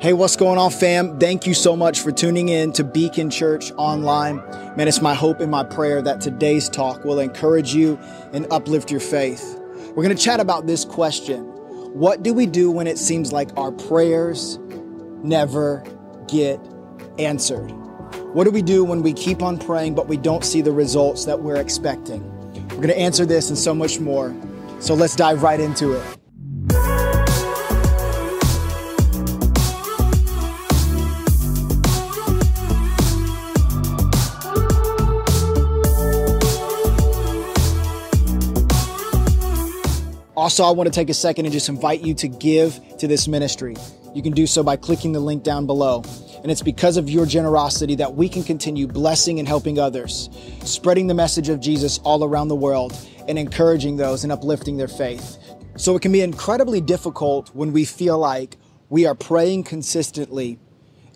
Hey, what's going on, fam? Thank you so much for tuning in to Beacon Church Online. Man, it's my hope and my prayer that today's talk will encourage you and uplift your faith. We're going to chat about this question What do we do when it seems like our prayers never get answered? What do we do when we keep on praying but we don't see the results that we're expecting? We're going to answer this and so much more. So let's dive right into it. Also, I want to take a second and just invite you to give to this ministry. You can do so by clicking the link down below. And it's because of your generosity that we can continue blessing and helping others, spreading the message of Jesus all around the world, and encouraging those and uplifting their faith. So it can be incredibly difficult when we feel like we are praying consistently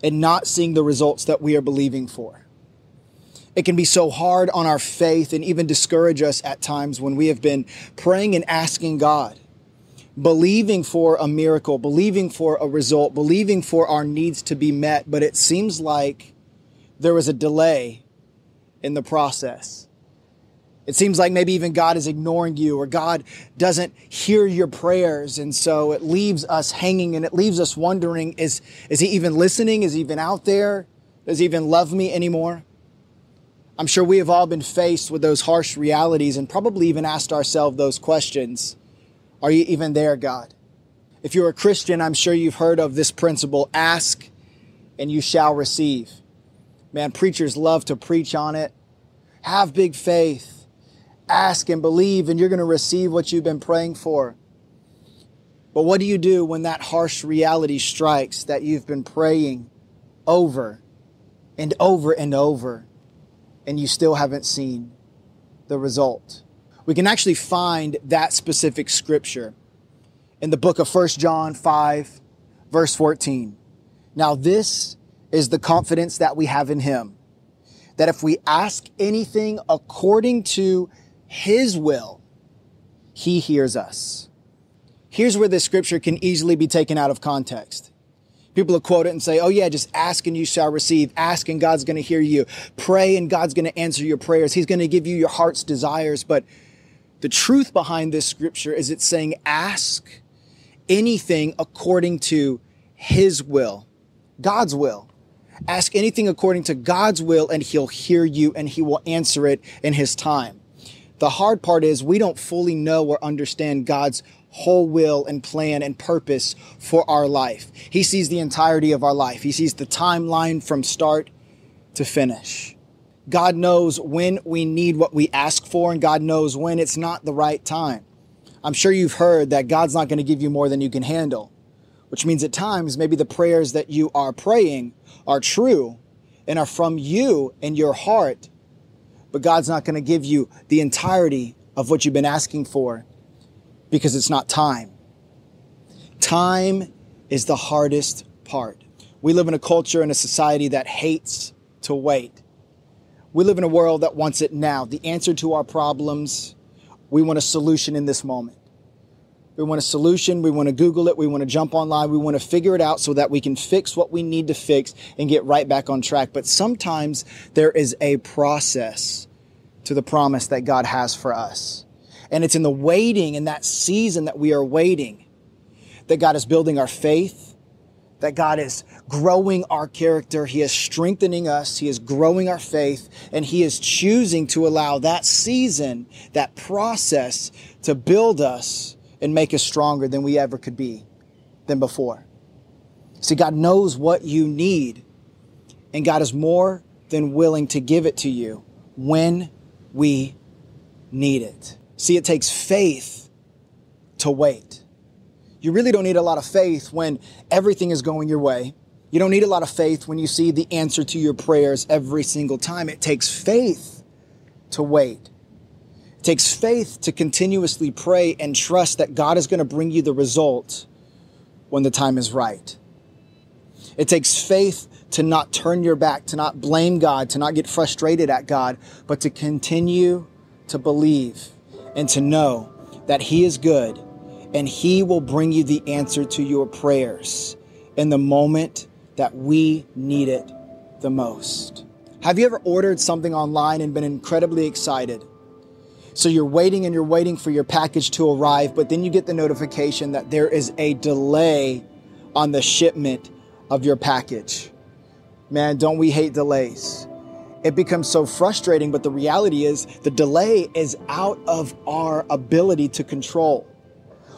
and not seeing the results that we are believing for. It can be so hard on our faith and even discourage us at times when we have been praying and asking God, believing for a miracle, believing for a result, believing for our needs to be met, but it seems like there was a delay in the process. It seems like maybe even God is ignoring you or God doesn't hear your prayers. And so it leaves us hanging and it leaves us wondering, is, is he even listening? Is he even out there? Does he even love me anymore? I'm sure we have all been faced with those harsh realities and probably even asked ourselves those questions. Are you even there, God? If you're a Christian, I'm sure you've heard of this principle ask and you shall receive. Man, preachers love to preach on it. Have big faith. Ask and believe, and you're going to receive what you've been praying for. But what do you do when that harsh reality strikes that you've been praying over and over and over? And you still haven't seen the result. We can actually find that specific scripture in the book of 1 John 5, verse 14. Now, this is the confidence that we have in him that if we ask anything according to his will, he hears us. Here's where this scripture can easily be taken out of context. People will quote it and say, oh yeah, just ask and you shall receive. Ask and God's going to hear you. Pray and God's going to answer your prayers. He's going to give you your heart's desires. But the truth behind this scripture is it's saying ask anything according to his will, God's will. Ask anything according to God's will and he'll hear you and he will answer it in his time. The hard part is we don't fully know or understand God's whole will and plan and purpose for our life. He sees the entirety of our life. He sees the timeline from start to finish. God knows when we need what we ask for, and God knows when it's not the right time. I'm sure you've heard that God's not going to give you more than you can handle, which means at times maybe the prayers that you are praying are true and are from you and your heart, but God's not going to give you the entirety of what you've been asking for because it's not time. Time is the hardest part. We live in a culture and a society that hates to wait. We live in a world that wants it now. The answer to our problems, we want a solution in this moment. We want a solution. We want to Google it. We want to jump online. We want to figure it out so that we can fix what we need to fix and get right back on track. But sometimes there is a process to the promise that God has for us. And it's in the waiting, in that season that we are waiting, that God is building our faith, that God is growing our character. He is strengthening us. He is growing our faith. And He is choosing to allow that season, that process to build us and make us stronger than we ever could be than before. See, God knows what you need, and God is more than willing to give it to you when we need it. See, it takes faith to wait. You really don't need a lot of faith when everything is going your way. You don't need a lot of faith when you see the answer to your prayers every single time. It takes faith to wait. It takes faith to continuously pray and trust that God is going to bring you the result when the time is right. It takes faith to not turn your back, to not blame God, to not get frustrated at God, but to continue to believe and to know that He is good and He will bring you the answer to your prayers in the moment that we need it the most. Have you ever ordered something online and been incredibly excited? So you're waiting and you're waiting for your package to arrive, but then you get the notification that there is a delay on the shipment of your package. Man, don't we hate delays? It becomes so frustrating, but the reality is the delay is out of our ability to control.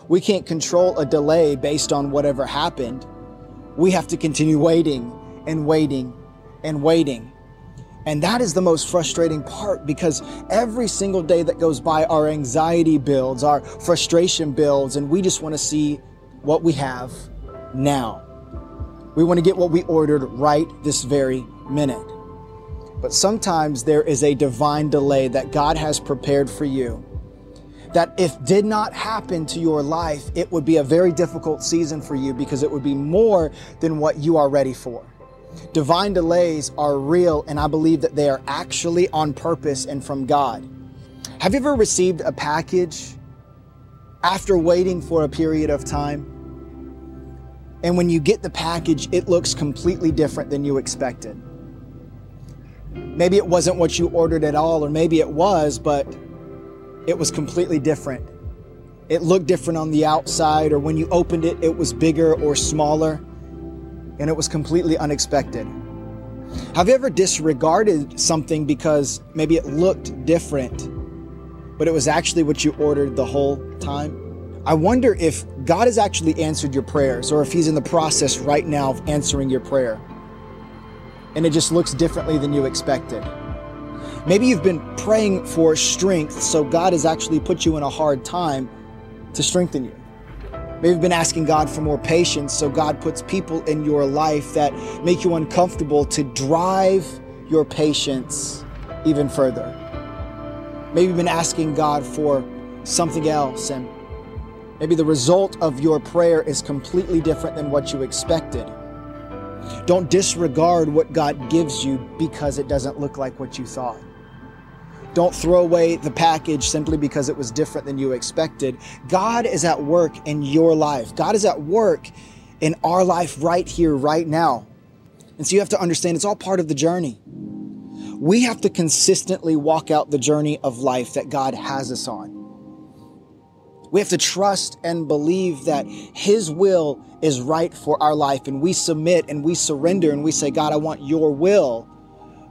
We can't control a delay based on whatever happened. We have to continue waiting and waiting and waiting. And that is the most frustrating part because every single day that goes by, our anxiety builds, our frustration builds, and we just want to see what we have now. We want to get what we ordered right this very minute. But sometimes there is a divine delay that God has prepared for you that if did not happen to your life, it would be a very difficult season for you because it would be more than what you are ready for. Divine delays are real, and I believe that they are actually on purpose and from God. Have you ever received a package after waiting for a period of time? And when you get the package, it looks completely different than you expected. Maybe it wasn't what you ordered at all, or maybe it was, but it was completely different. It looked different on the outside, or when you opened it, it was bigger or smaller and it was completely unexpected. Have you ever disregarded something because maybe it looked different, but it was actually what you ordered the whole time? I wonder if God has actually answered your prayers or if He's in the process right now of answering your prayer and it just looks differently than you expected. Maybe you've been praying for strength, so God has actually put you in a hard time to strengthen you. Maybe you've been asking God for more patience, so God puts people in your life that make you uncomfortable to drive your patience even further. Maybe you've been asking God for something else, and maybe the result of your prayer is completely different than what you expected. Don't disregard what God gives you because it doesn't look like what you thought. Don't throw away the package simply because it was different than you expected. God is at work in your life. God is at work in our life right here, right now. And so you have to understand it's all part of the journey. We have to consistently walk out the journey of life that God has us on. We have to trust and believe that His will is right for our life and we submit and we surrender and we say, God, I want your will.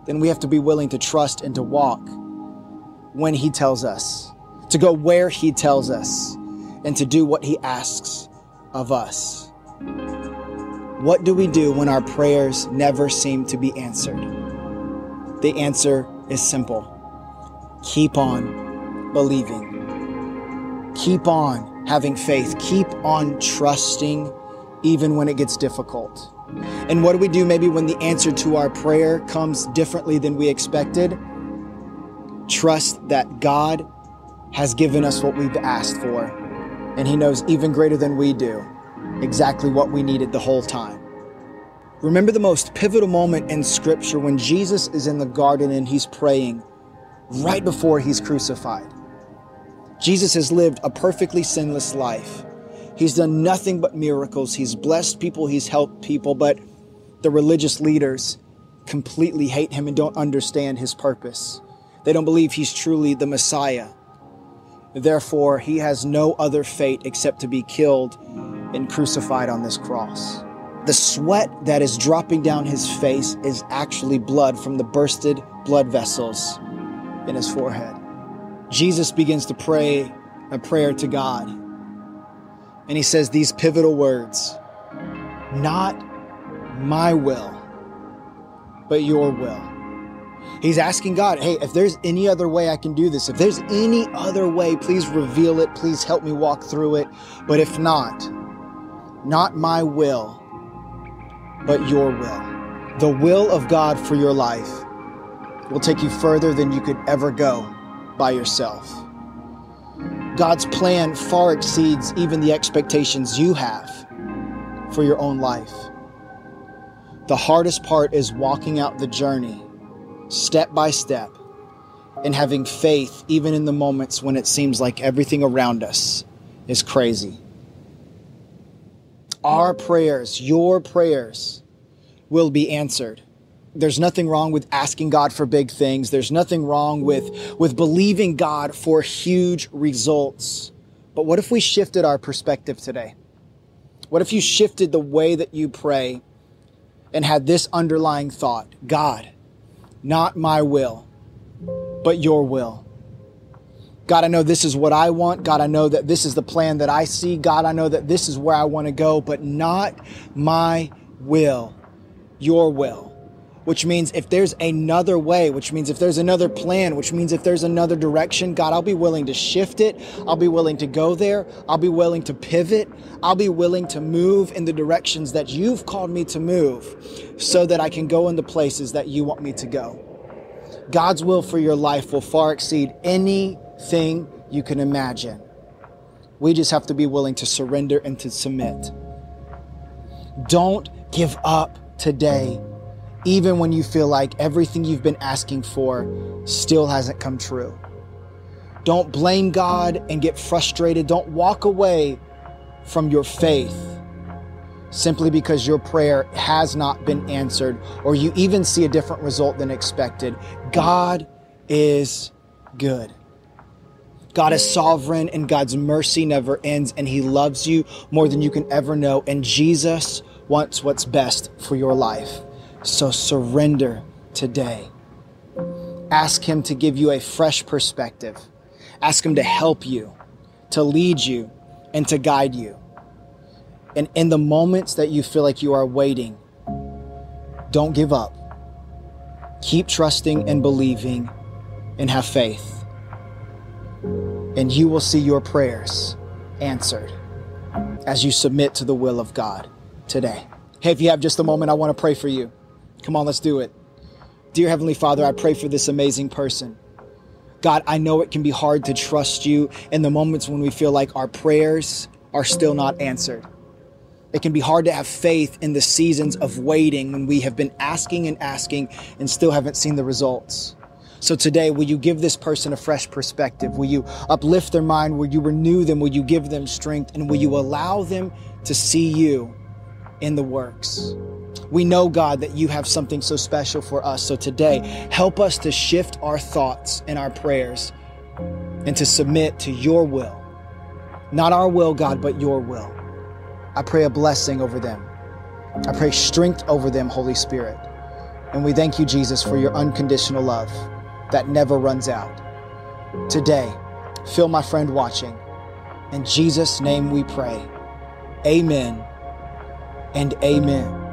Then we have to be willing to trust and to walk when He tells us, to go where He tells us, and to do what He asks of us. What do we do when our prayers never seem to be answered? The answer is simple keep on believing, keep on having faith, keep on trusting even when it gets difficult. And what do we do maybe when the answer to our prayer comes differently than we expected? trust that God has given us what we've asked for, and He knows even greater than we do exactly what we needed the whole time. Remember the most pivotal moment in Scripture when Jesus is in the garden and He's praying right before He's crucified. Jesus has lived a perfectly sinless life. He's done nothing but miracles. He's blessed people, he's helped people, but the religious leaders completely hate him and don't understand his purpose. They don't believe he's truly the Messiah. Therefore, he has no other fate except to be killed and crucified on this cross. The sweat that is dropping down his face is actually blood from the bursted blood vessels in his forehead. Jesus begins to pray a prayer to God. And he says these pivotal words Not my will, but your will. He's asking God, hey, if there's any other way I can do this, if there's any other way, please reveal it. Please help me walk through it. But if not, not my will, but your will. The will of God for your life will take you further than you could ever go by yourself. God's plan far exceeds even the expectations you have for your own life. The hardest part is walking out the journey step by step, and having faith even in the moments when it seems like everything around us is crazy. our prayers, your prayers, will be answered. There's nothing wrong with asking God for big things. There's nothing wrong with, with believing God for huge results. But what if we shifted our perspective today? What if you shifted the way that you pray and had this underlying thought God, not my will, but your will. God, I know this is what I want. God, I know that this is the plan that I see. God, I know that this is where I want to go, but not my will, your will which means if there's another way, which means if there's another plan, which means if there's another direction, God, I'll be willing to shift it. I'll be willing to go there. I'll be willing to pivot. I'll be willing to move in the directions that you've called me to move so that I can go in the places that you want me to go. God's will for your life will far exceed anything you can imagine. We just have to be willing to surrender and to submit. Don't give up today even when you feel like everything you've been asking for still hasn't come true. Don't blame God and get frustrated. Don't walk away from your faith simply because your prayer has not been answered or you even see a different result than expected. God is good. God is sovereign and God's mercy never ends and He loves you more than you can ever know. And Jesus wants what's best for your life. So surrender today. Ask Him to give you a fresh perspective. Ask Him to help you, to lead you, and to guide you. And in the moments that you feel like you are waiting, don't give up. Keep trusting and believing and have faith. And you will see your prayers answered as you submit to the will of God today. Hey, if you have just a moment, I want to pray for you. Come on, let's do it. Dear Heavenly Father, I pray for this amazing person. God, I know it can be hard to trust you in the moments when we feel like our prayers are still not answered. It can be hard to have faith in the seasons of waiting when we have been asking and asking and still haven't seen the results. So today, will you give this person a fresh perspective? Will you uplift their mind? Will you renew them? Will you give them strength? And will you allow them to see you in the works? We know, God, that you have something so special for us. So today, help us to shift our thoughts and our prayers and to submit to your will. Not our will, God, but your will. I pray a blessing over them. I pray strength over them, Holy Spirit. And we thank you, Jesus, for your unconditional love that never runs out. Today, fill my friend watching. In Jesus' name we pray. Amen and amen.